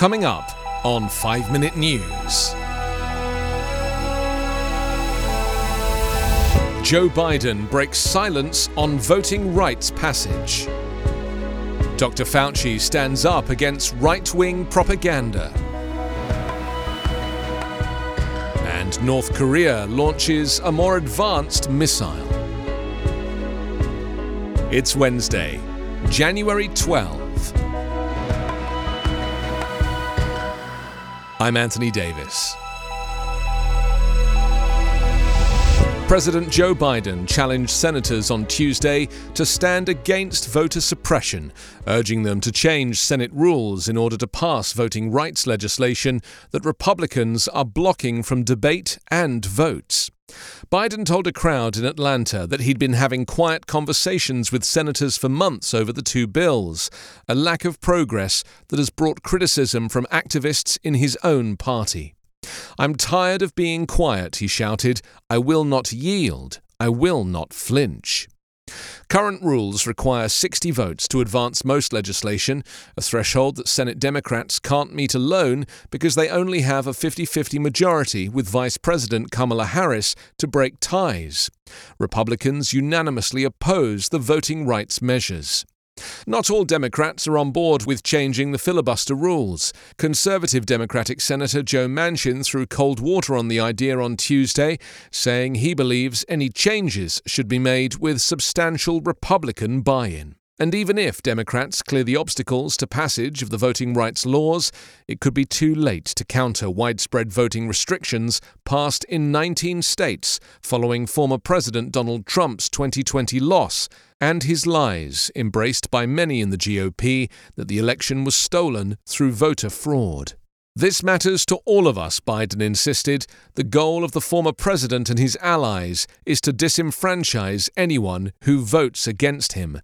Coming up on 5 Minute News. Joe Biden breaks silence on voting rights passage. Dr. Fauci stands up against right wing propaganda. And North Korea launches a more advanced missile. It's Wednesday, January 12. I'm Anthony Davis. President Joe Biden challenged senators on Tuesday to stand against voter suppression, urging them to change Senate rules in order to pass voting rights legislation that Republicans are blocking from debate and votes. Biden told a crowd in Atlanta that he'd been having quiet conversations with senators for months over the two bills, a lack of progress that has brought criticism from activists in his own party. I'm tired of being quiet, he shouted. I will not yield. I will not flinch. Current rules require 60 votes to advance most legislation, a threshold that Senate Democrats can't meet alone because they only have a 50 50 majority with Vice President Kamala Harris to break ties. Republicans unanimously oppose the voting rights measures. Not all Democrats are on board with changing the filibuster rules. Conservative Democratic Senator Joe Manchin threw cold water on the idea on Tuesday, saying he believes any changes should be made with substantial Republican buy in. And even if Democrats clear the obstacles to passage of the voting rights laws, it could be too late to counter widespread voting restrictions passed in 19 states following former President Donald Trump's 2020 loss and his lies, embraced by many in the GOP, that the election was stolen through voter fraud. This matters to all of us, Biden insisted. The goal of the former president and his allies is to disenfranchise anyone who votes against him.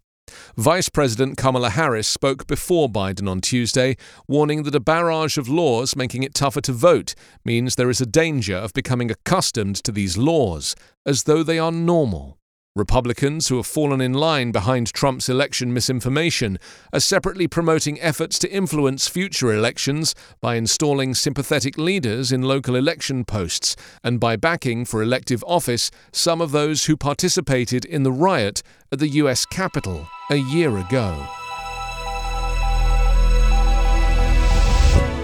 Vice President Kamala Harris spoke before Biden on Tuesday, warning that a barrage of laws making it tougher to vote means there is a danger of becoming accustomed to these laws, as though they are normal. Republicans who have fallen in line behind Trump's election misinformation are separately promoting efforts to influence future elections by installing sympathetic leaders in local election posts and by backing for elective office some of those who participated in the riot at the U.S. Capitol a year ago.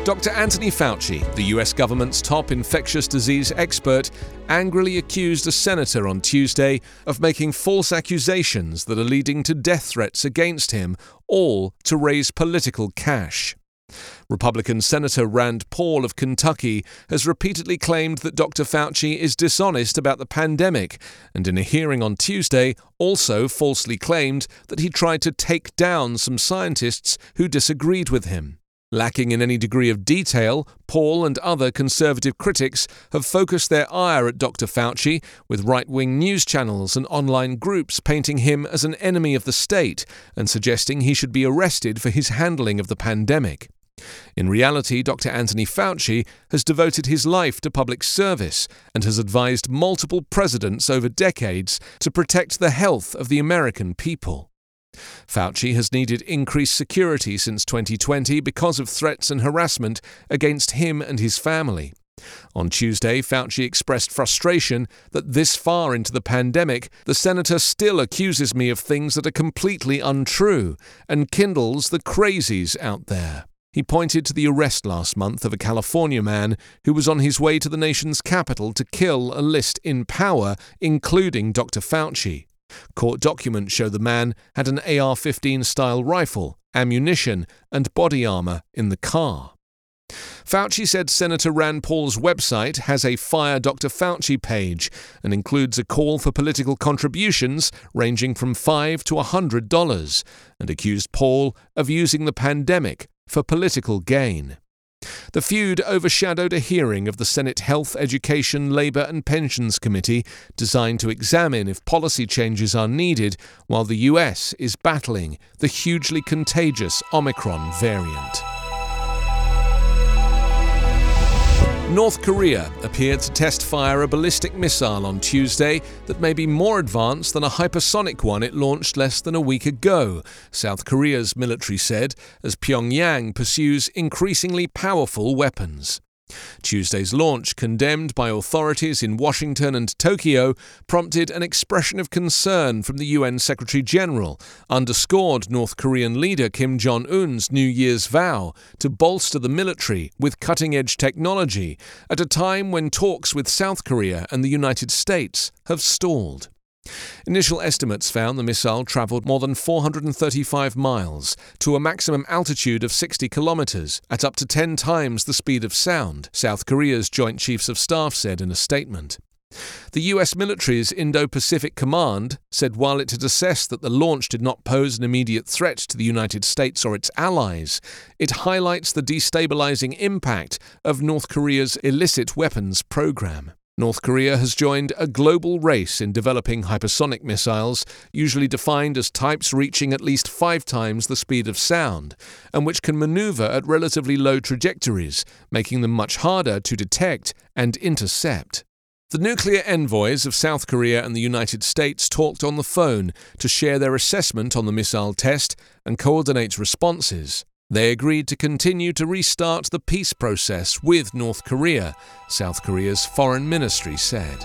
Dr. Anthony Fauci, the US government's top infectious disease expert, angrily accused a senator on Tuesday of making false accusations that are leading to death threats against him, all to raise political cash. Republican Senator Rand Paul of Kentucky has repeatedly claimed that Dr. Fauci is dishonest about the pandemic, and in a hearing on Tuesday, also falsely claimed that he tried to take down some scientists who disagreed with him. Lacking in any degree of detail, Paul and other conservative critics have focused their ire at Dr. Fauci, with right wing news channels and online groups painting him as an enemy of the state and suggesting he should be arrested for his handling of the pandemic. In reality, Dr. Anthony Fauci has devoted his life to public service and has advised multiple presidents over decades to protect the health of the American people. Fauci has needed increased security since 2020 because of threats and harassment against him and his family. On Tuesday, Fauci expressed frustration that this far into the pandemic, the senator still accuses me of things that are completely untrue and kindles the crazies out there. He pointed to the arrest last month of a California man who was on his way to the nation's capital to kill a list in power, including Dr. Fauci. Court documents show the man had an AR 15 style rifle, ammunition, and body armor in the car. Fauci said Senator Rand Paul's website has a Fire Dr. Fauci page and includes a call for political contributions ranging from 5 to $100, and accused Paul of using the pandemic for political gain. The feud overshadowed a hearing of the Senate Health, Education, Labour and Pensions Committee designed to examine if policy changes are needed while the US is battling the hugely contagious Omicron variant. North Korea appeared to test fire a ballistic missile on Tuesday that may be more advanced than a hypersonic one it launched less than a week ago, South Korea's military said, as Pyongyang pursues increasingly powerful weapons. Tuesday's launch, condemned by authorities in Washington and Tokyo, prompted an expression of concern from the UN Secretary General, underscored North Korean leader Kim Jong un's New Year's vow to bolster the military with cutting edge technology at a time when talks with South Korea and the United States have stalled. Initial estimates found the missile travelled more than 435 miles to a maximum altitude of 60 kilometres at up to 10 times the speed of sound, South Korea's Joint Chiefs of Staff said in a statement. The US military's Indo Pacific Command said while it had assessed that the launch did not pose an immediate threat to the United States or its allies, it highlights the destabilizing impact of North Korea's illicit weapons program. North Korea has joined a global race in developing hypersonic missiles, usually defined as types reaching at least five times the speed of sound, and which can maneuver at relatively low trajectories, making them much harder to detect and intercept. The nuclear envoys of South Korea and the United States talked on the phone to share their assessment on the missile test and coordinate responses. They agreed to continue to restart the peace process with North Korea, South Korea's foreign ministry said.